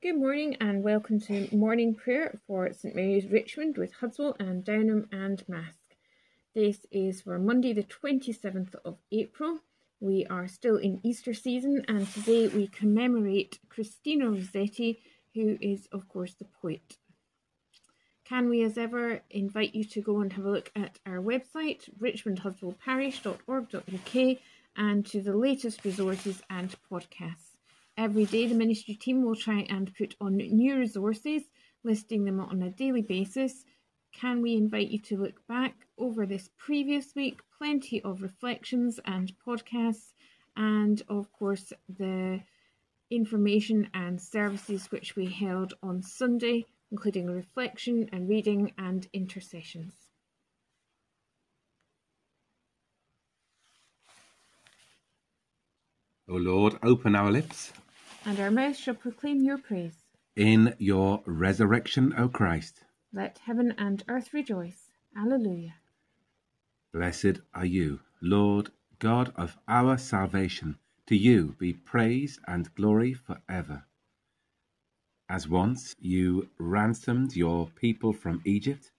Good morning and welcome to morning prayer for St Mary's Richmond with Hudswell and Downholme and Marske. This is for Monday, the 27th of April. We are still in Easter season and today we commemorate Christina Rossetti, who is, of course, the poet. Can we, as ever, invite you to go and have a look at our website, richmondhudswellparish.org.uk, and to the latest resources and podcasts. Every day, the ministry team will try and put on new resources, listing them on a daily basis. Can we invite you to look back over this previous week? Plenty of reflections and podcasts, and of course, the information and services which we held on Sunday, including reflection and reading and intercessions. O Lord, open our lips and our mouth shall proclaim your praise. In your resurrection, O Christ, let heaven and earth rejoice. Alleluia. Blessed are you, Lord God of our salvation. To you be praise and glory for ever. As once you ransomed your people from Egypt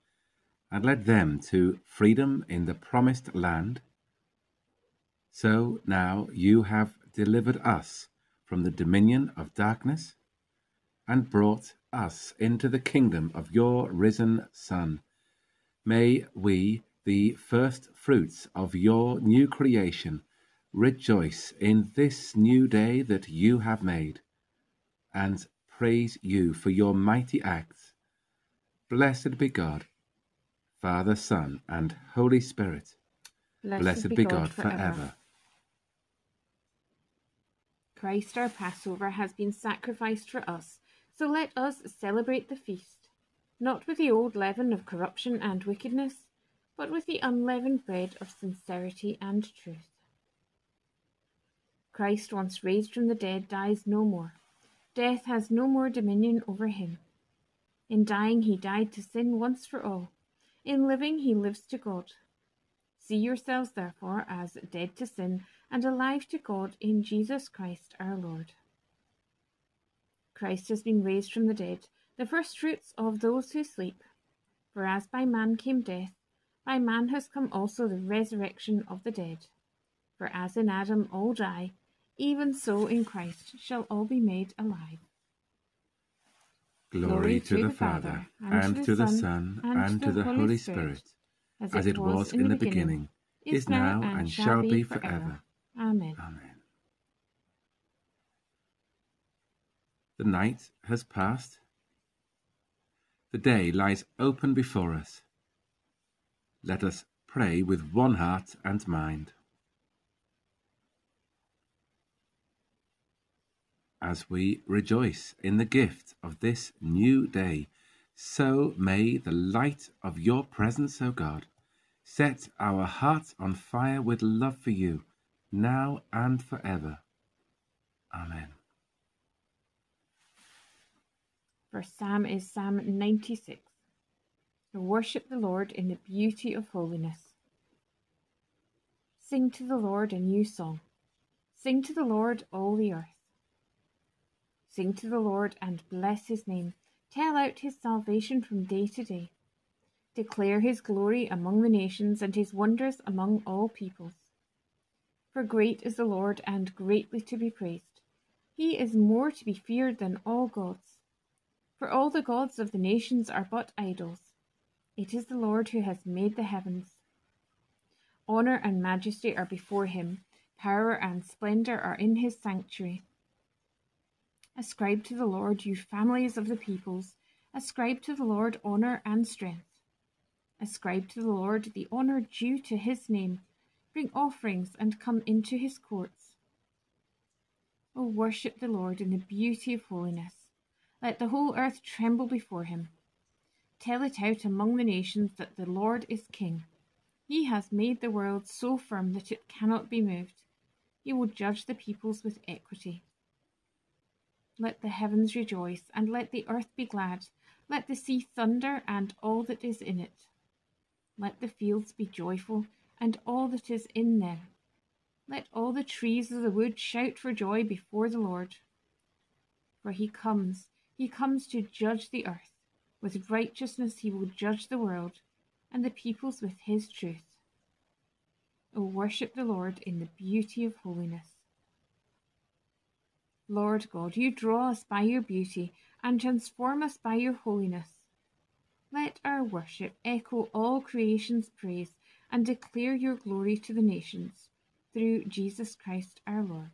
and led them to freedom in the promised land, so now you have delivered us from the dominion of darkness and brought us into the kingdom of your risen Son. May we, the first fruits of your new creation, rejoice in this new day that you have made, and praise you for your mighty acts. Blessed be God, Father, Son, and Holy Spirit. Blessed, Blessed be God, God forever. forever. Christ our Passover has been sacrificed for us, so let us celebrate the feast, not with the old leaven of corruption and wickedness, but with the unleavened bread of sincerity and truth. Christ, once raised from the dead, dies no more. Death has no more dominion over him. In dying, he died to sin once for all. In living, he lives to God. See yourselves, therefore, as dead to sin and alive to God in Jesus Christ our Lord. Christ has been raised from the dead, the first fruits of those who sleep. For as by man came death, by man has come also the resurrection of the dead. For as in Adam all die, even so in Christ shall all be made alive. Glory, Glory to, to, the Father, and, and to the Son, and, and to the Holy Spirit, Spirit as, as, it was in the beginning, beginning is now, and shall be forever. Amen. Amen. The night has passed. The day lies open before us. Let us pray with one heart and mind. As we rejoice in the gift of this new day, so may the light of your presence, O God, set our hearts on fire with love for you now and forever. Amen. First Psalm is Psalm 96. To worship the Lord in the beauty of holiness. Sing to the Lord a new song. Sing to the Lord all the earth. Sing to the Lord and bless his name. Tell out his salvation from day to day. Declare his glory among the nations and his wonders among all peoples. For great is the Lord, and greatly to be praised. He is more to be feared than all gods. For all the gods of the nations are but idols. It is the Lord who has made the heavens. Honour and majesty are before him, power and splendour are in his sanctuary. Ascribe to the Lord, you families of the peoples, ascribe to the Lord honour and strength. Ascribe to the Lord the honour due to his name Bring offerings and come into his courts. O worship the Lord in the beauty of holiness. Let the whole earth tremble before him. Tell it out among the nations that the Lord is king. He has made the world so firm that it cannot be moved. He will judge the peoples with equity. Let the heavens rejoice, and let the earth be glad. Let the sea thunder, and all that is in it. Let the fields be joyful, and all that is in them. Let all the trees of the wood shout for joy before the Lord. For he comes, He comes to judge the earth. With righteousness he will judge the world, and the peoples with his truth. O worship the Lord in the beauty of holiness. Lord God, you draw us by your beauty and transform us by your holiness. Let our worship echo all creation's praise and declare your glory to the nations through Jesus Christ our Lord.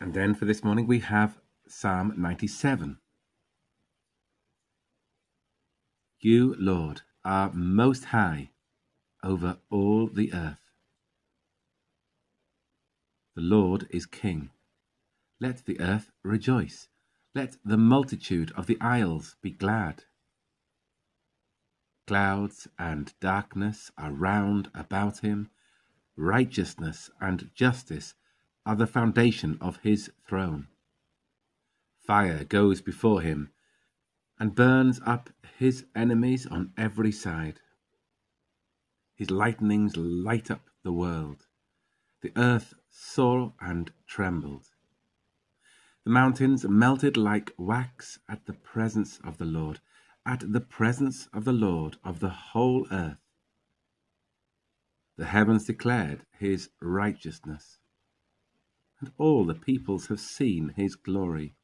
And then for this morning we have Psalm 97. You, Lord, are most high over all the earth. The Lord is King. Let the earth rejoice. Let the multitude of the isles be glad. Clouds and darkness are round about him. Righteousness and justice are the foundation of his throne. Fire goes before him and burns up his enemies on every side. His lightnings light up the world. The earth saw and trembled. The mountains melted like wax at the presence of the Lord, at the presence of the Lord of the whole earth. The heavens declared his righteousness, and all the peoples have seen his glory.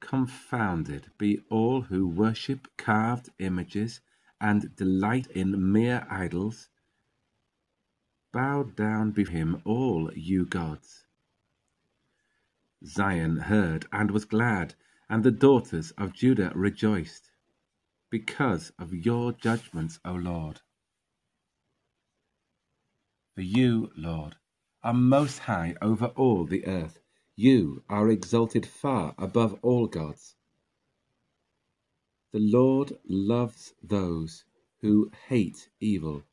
Confounded be all who worship carved images and delight in mere idols. Bow down before him, all you gods. Zion heard and was glad, and the daughters of Judah rejoiced, because of your judgments, O Lord. For you, Lord, are most high over all the earth. You are exalted far above all gods. The Lord loves those who hate evil.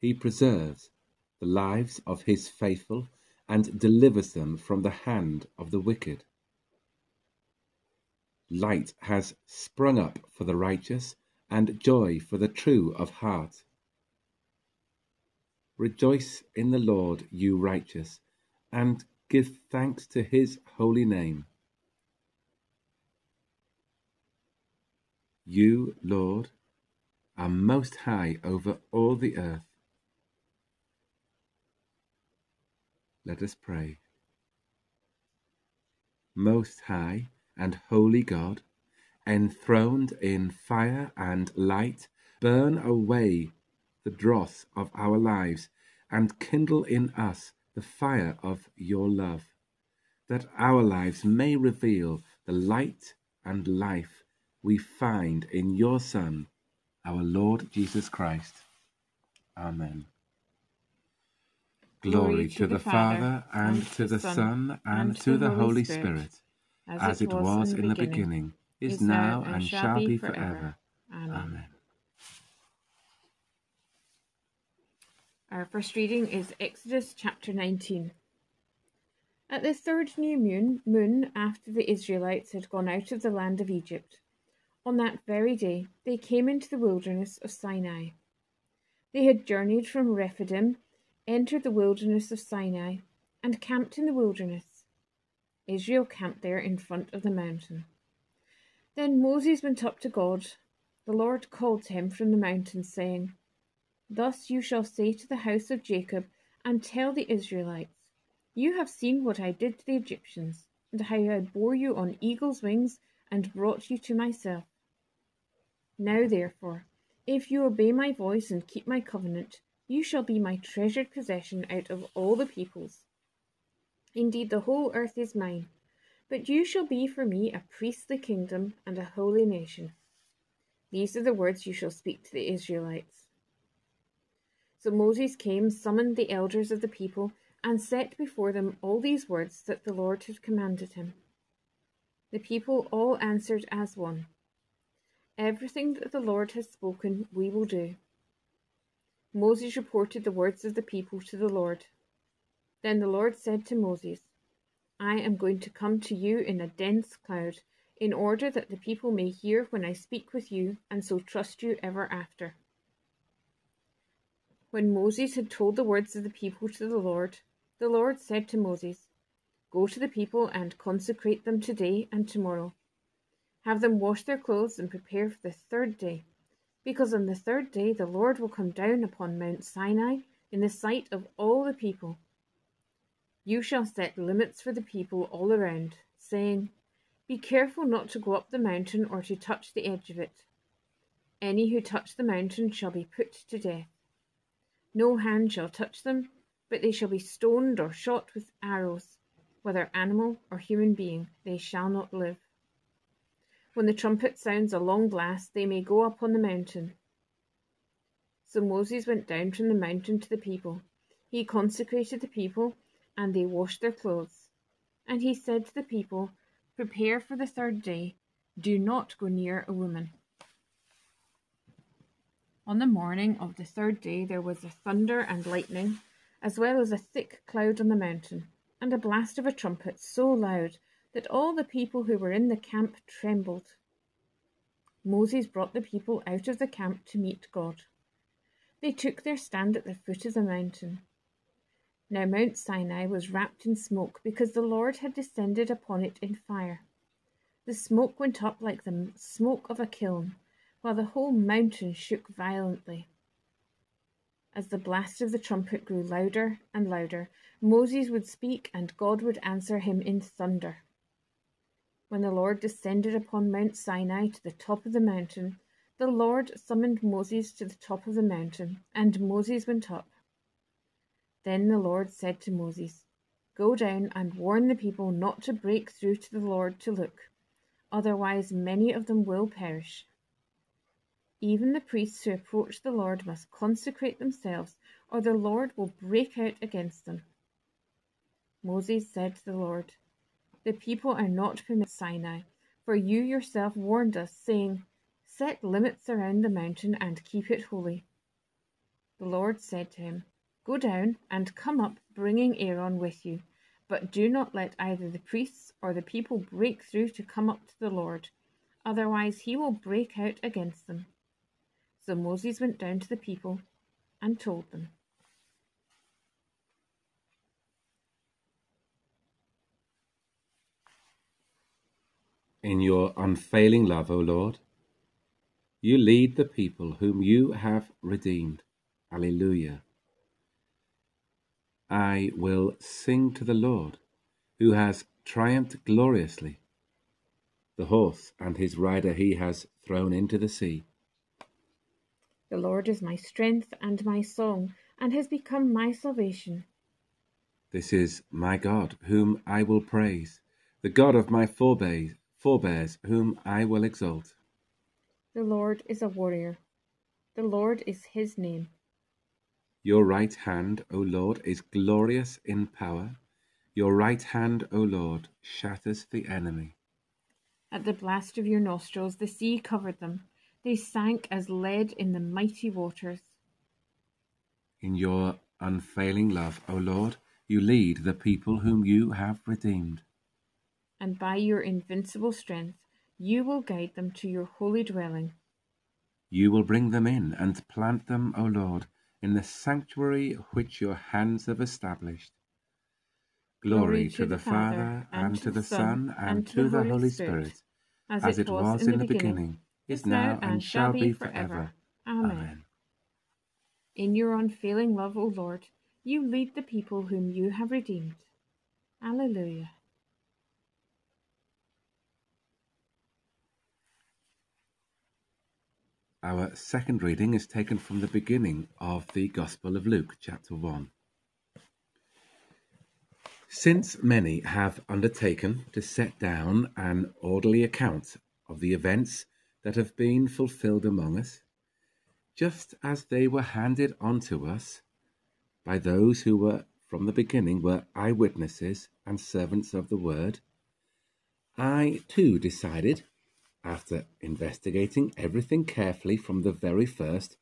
He preserves the lives of his faithful and delivers them from the hand of the wicked. Light has sprung up for the righteous, and joy for the true of heart. Rejoice in the Lord, you righteous, and give thanks to his holy name. You, Lord, are most high over all the earth. Let us pray. Most High and Holy God, enthroned in fire and light, burn away the dross of our lives and kindle in us the fire of your love, that our lives may reveal the light and life we find in your Son, our Lord Jesus Christ. Amen. Glory to the Father, and to the Son, and to the Holy Spirit, as it was in the beginning, is now, and shall be forever. Amen. Our first reading is Exodus chapter 19. At the third new moon, moon after the Israelites had gone out of the land of Egypt, on that very day they came into the wilderness of Sinai. They had journeyed from Rephidim entered the wilderness of Sinai, and camped in the wilderness. Israel camped there in front of the mountain. Then Moses went up to God. The Lord called to him from the mountain, saying, Thus you shall say to the house of Jacob, and tell the Israelites, You have seen what I did to the Egyptians, and how I bore you on eagle's wings, and brought you to myself. Now therefore, if you obey my voice and keep my covenant, you shall be my treasured possession out of all the peoples. Indeed, the whole earth is mine, but you shall be for me a priestly kingdom and a holy nation. These are the words you shall speak to the Israelites. So Moses came, summoned the elders of the people, and set before them all these words that the Lord had commanded him. The people all answered as one Everything that the Lord has spoken, we will do. Moses reported the words of the people to the Lord. Then the Lord said to Moses, I am going to come to you in a dense cloud, in order that the people may hear when I speak with you, and so trust you ever after. When Moses had told the words of the people to the Lord, the Lord said to Moses, Go to the people and consecrate them today and tomorrow. Have them wash their clothes and prepare for the third day, because on the third day the Lord will come down upon Mount Sinai in the sight of all the people. You shall set limits for the people all around, saying, Be careful not to go up the mountain or to touch the edge of it. Any who touch the mountain shall be put to death. No hand shall touch them, but they shall be stoned or shot with arrows. Whether animal or human being, they shall not live. When the trumpet sounds a long blast, they may go up on the mountain. So Moses went down from the mountain to the people. He consecrated the people, and they washed their clothes. And he said to the people, Prepare for the third day. Do not go near a woman. On the morning of the third day there was a thunder and lightning, as well as a thick cloud on the mountain, and a blast of a trumpet so loud that all the people who were in the camp trembled. Moses brought the people out of the camp to meet God. They took their stand at the foot of the mountain. Now Mount Sinai was wrapped in smoke because the Lord had descended upon it in fire. The smoke went up like the smoke of a kiln while the whole mountain shook violently. As the blast of the trumpet grew louder and louder, Moses would speak and God would answer him in thunder. When the Lord descended upon Mount Sinai to the top of the mountain, the Lord summoned Moses to the top of the mountain, and Moses went up. Then the Lord said to Moses, Go down and warn the people not to break through to the Lord to look, otherwise many of them will perish. Even the priests who approach the Lord must consecrate themselves, or the Lord will break out against them. Moses said to the Lord, The people are not permitted Sinai, for you yourself warned us, saying, Set limits around the mountain and keep it holy. The Lord said to him, Go down and come up, bringing Aaron with you, but do not let either the priests or the people break through to come up to the Lord, otherwise he will break out against them. So Moses went down to the people and told them. In your unfailing love, O Lord, you lead the people whom you have redeemed. Alleluia. I will sing to the Lord, who has triumphed gloriously. The horse and his rider he has thrown into the sea. The Lord is my strength and my song, and has become my salvation. This is my God, whom I will praise, the God of my forebears, forebears whom I will exalt. The Lord is a warrior. The Lord is his name. Your right hand, O Lord, is glorious in power. Your right hand, O Lord, shatters the enemy. At the blast of your nostrils, the sea covered them. They sank as lead in the mighty waters. In your unfailing love, O Lord, you lead the people whom you have redeemed. And by your invincible strength, you will guide them to your holy dwelling. You will bring them in and plant them, O Lord, in the sanctuary which your hands have established. Glory, Glory to, to, the, Father, and to the Son, and to the Holy Spirit, Spirit as, as, it was in the beginning, beginning is now, and shall be forever. Amen. Amen. In your unfailing love, O Lord, you lead the people whom you have redeemed. Alleluia. Our second reading is taken from the beginning of the Gospel of Luke, chapter 1. Since many have undertaken to set down an orderly account of the events that have been fulfilled among us, just as they were handed on to us by those who were from the beginning were eyewitnesses and servants of the word, I too decided, after investigating everything carefully from the very first,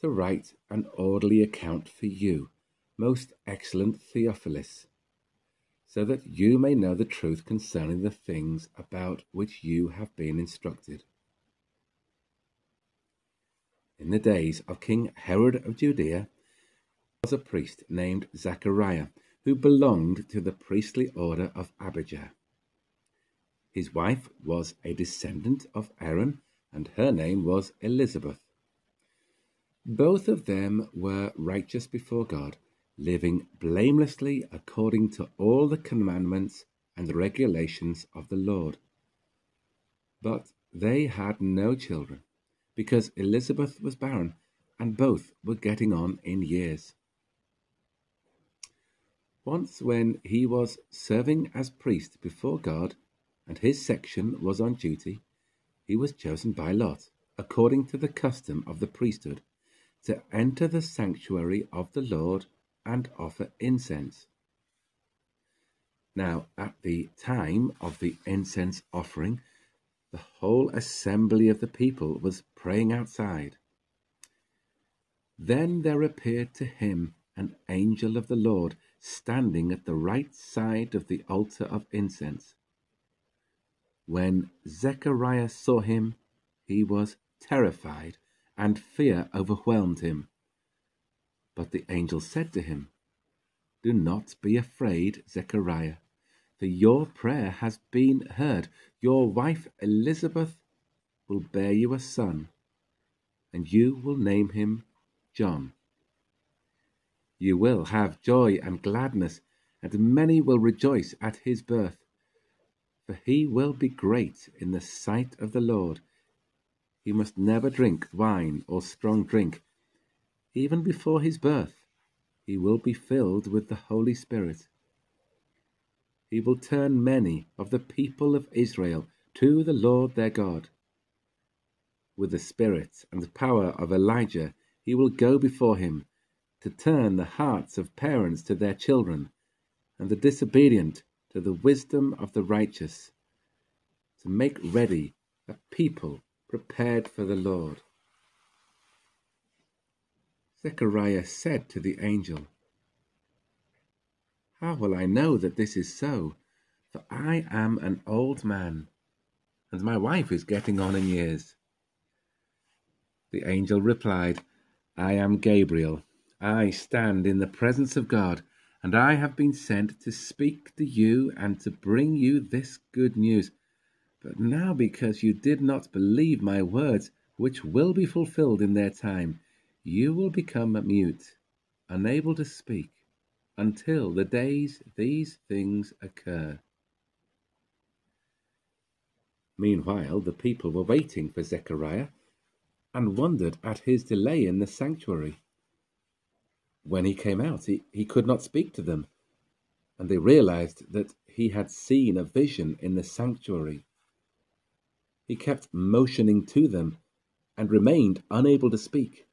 to write an orderly account for you, most excellent Theophilus, so that you may know the truth concerning the things about which you have been instructed in the days of King Herod of Judea, was a priest named Zechariah who belonged to the priestly order of Abijah. His wife was a descendant of Aaron, and her name was Elizabeth. Both of them were righteous before God, living blamelessly according to all the commandments and regulations of the Lord. But they had no children, because Elizabeth was barren, and both were getting on in years. Once, when he was serving as priest before God, and his section was on duty, he was chosen by lot, according to the custom of the priesthood, to enter the sanctuary of the Lord and offer incense. Now, at the time of the incense offering, the whole assembly of the people was praying outside. Then there appeared to him an angel of the Lord standing at the right side of the altar of incense. When Zechariah saw him, he was terrified and fear overwhelmed him. But the angel said to him, Do not be afraid, Zechariah, for your prayer has been heard. Your wife Elizabeth will bear you a son, and you will name him John. You will have joy and gladness, and many will rejoice at his birth. For he will be great in the sight of the Lord he must never drink wine or strong drink. Even before his birth, he will be filled with the Holy Spirit. He will turn many of the people of Israel to the Lord their God. With the spirit and power of Elijah, he will go before him to turn the hearts of parents to their children, and the disobedient to the wisdom of the righteous, to make ready a people prepared for the Lord. Zechariah said to the angel, How will I know that this is so? For I am an old man, and my wife is getting on in years. The angel replied, I am Gabriel. I stand in the presence of God, and I have been sent to speak to you and to bring you this good news. But now, because you did not believe my words, which will be fulfilled in their time, you will become mute, unable to speak, until the days these things occur. Meanwhile, the people were waiting for Zechariah and wondered at his delay in the sanctuary. When he came out, he, he could not speak to them, and they realized that he had seen a vision in the sanctuary he kept motioning to them and remained unable to speak.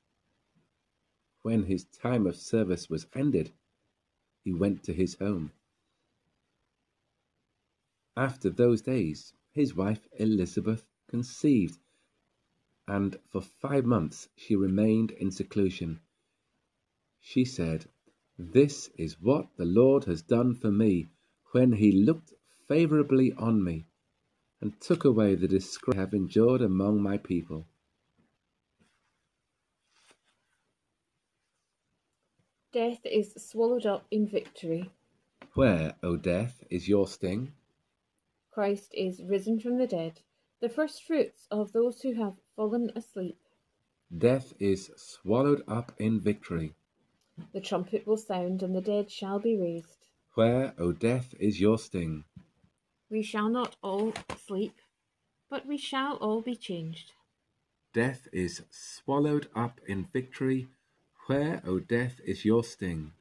When his time of service was ended, he went to his home. After those days, his wife Elizabeth conceived, and for five months she remained in seclusion. She said, This is what the Lord has done for me when he looked favorably on me and took away the disgrace I have endured among my people. Death is swallowed up in victory. Where, O death, is your sting? Christ is risen from the dead, the first fruits of those who have fallen asleep. Death is swallowed up in victory. The trumpet will sound, and the dead shall be raised. Where, O death, is your sting? We shall not all sleep, but we shall all be changed. Death is swallowed up in victory. Where, O death, is your sting?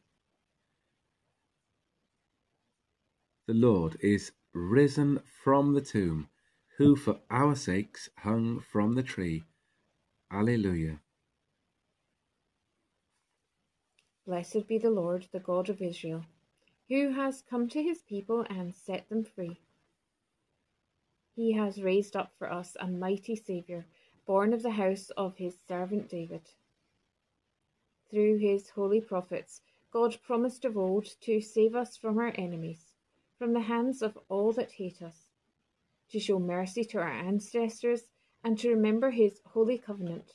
The Lord is risen from the tomb, who for our sakes hung from the tree. Alleluia. Blessed be the Lord, the God of Israel, who has come to his people and set them free. He has raised up for us a mighty Saviour, born of the house of his servant David. Through his holy prophets, God promised of old to save us from our enemies, from the hands of all that hate us, to show mercy to our ancestors, and to remember his holy covenant.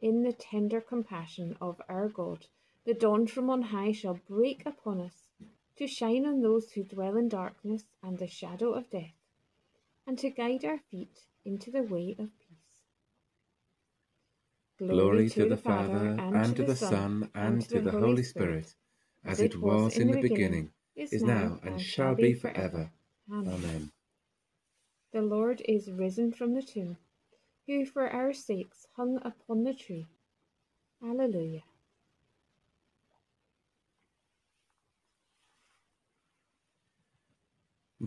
In the tender compassion of our God, the dawn from on high shall break upon us, to shine on those who dwell in darkness and the shadow of death, and to guide our feet into the way of peace. Glory, Glory to, to the Father, and, and to the Son, and to the Holy Spirit, Spirit as it was in the beginning, is now, and shall be forever. Amen. The Lord is risen from the tomb, who for our sakes hung upon the tree. Alleluia.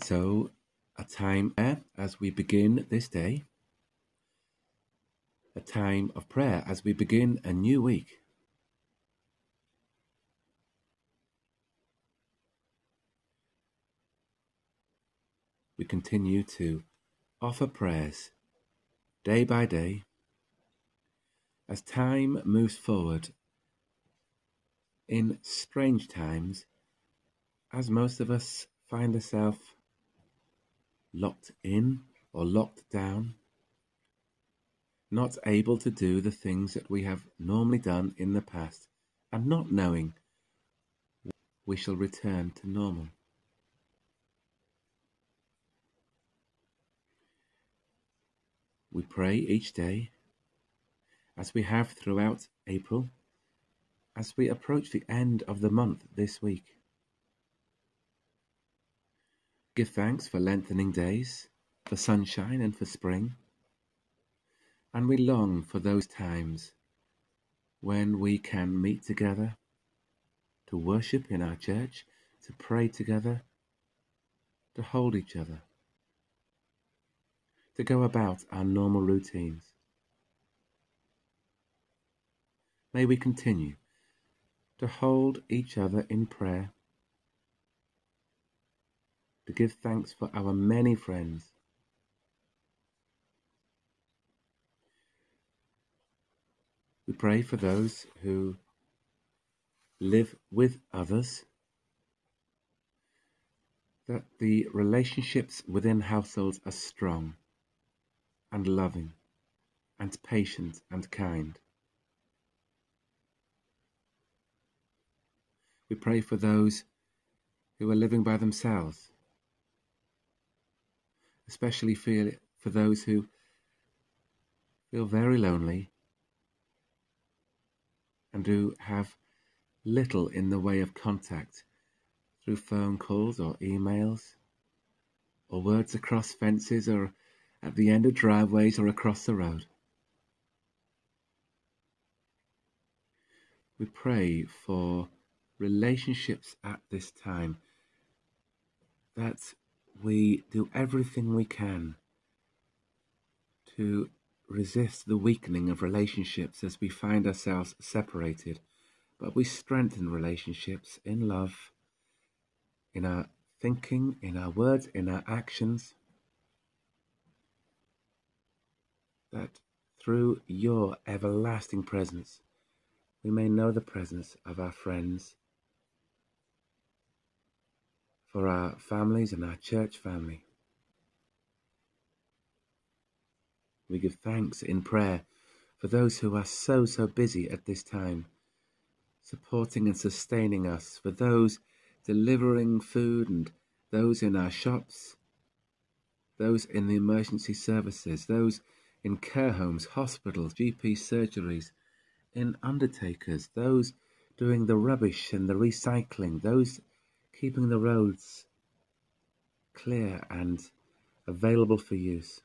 So, a time as we begin this day, a time of prayer as we begin a new week. We continue to offer prayers day by day as time moves forward in strange times, as most of us find ourselves locked in or locked down, not able to do the things that we have normally done in the past, and not knowing we shall return to normal. We pray each day, as we have throughout April, as we approach the end of the month this week. Give thanks for lengthening days, for sunshine and for spring. And we long for those times when we can meet together, to worship in our church, to pray together, to hold each other, to go about our normal routines. May we continue to hold each other in prayer to give thanks for our many friends. We pray for those who live with others, that the relationships within households are strong and loving and patient and kind. We pray for those who are living by themselves especially feel for those who feel very lonely and who have little in the way of contact through phone calls or emails or words across fences or at the end of driveways or across the road. We pray for relationships at this time that we do everything we can to resist the weakening of relationships as we find ourselves separated, but we strengthen relationships in love, in our thinking, in our words, in our actions. That through your everlasting presence, we may know the presence of our friends for our families and our church family. We give thanks in prayer for those who are so, so busy at this time, supporting and sustaining us, for those delivering food and those in our shops, those in the emergency services, those in care homes, hospitals, GP surgeries, in undertakers, those doing the rubbish and the recycling, those keeping the roads clear and available for use.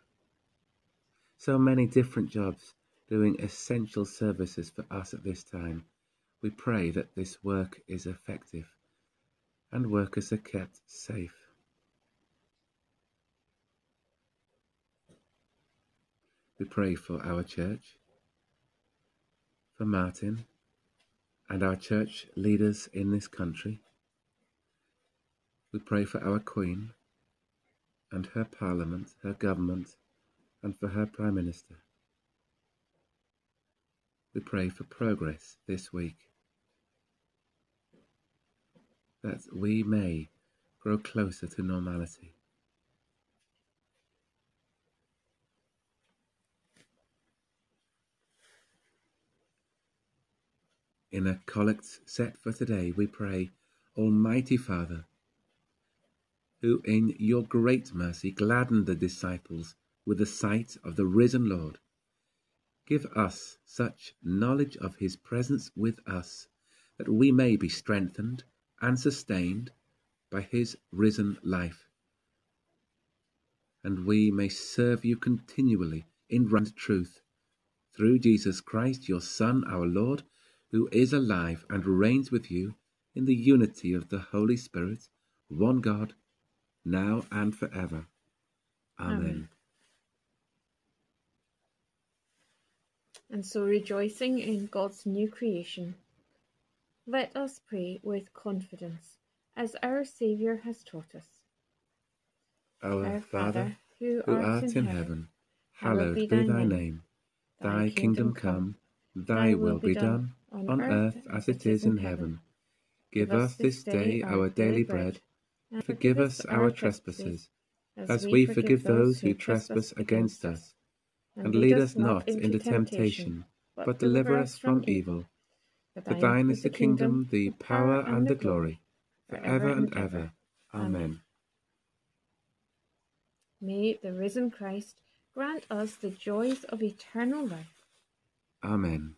So many different jobs doing essential services for us at this time. We pray that this work is effective and workers are kept safe. We pray for our church, for Martin, and our church leaders in this country We pray for our Queen and her Parliament, her government, and for her Prime Minister. We pray for progress this week, that we may grow closer to normality. In a collect set for today, we pray, Almighty Father, who in your great mercy gladdened the disciples with the sight of the risen Lord, give us such knowledge of his presence with us that we may be strengthened and sustained by his risen life, and we may serve you continually in right truth through Jesus Christ, your Son, our Lord, who is alive and reigns with you in the unity of the Holy Spirit, one God, now and forever. Amen. Amen. And so, rejoicing in God's new creation, let us pray with confidence, as our Saviour has taught us. Our, our Father, who, art, art, in, heaven, hallowed be thy, name. Thy kingdom come, thy will be done, on earth as it is in heaven. Give us this day our daily bread and forgive us our trespasses, as we forgive those who trespass against us. And lead us not into temptation, but deliver us from evil. For thine is the kingdom, the power, and the glory, for ever and ever. Amen. May the risen Christ grant us the joys of eternal life. Amen.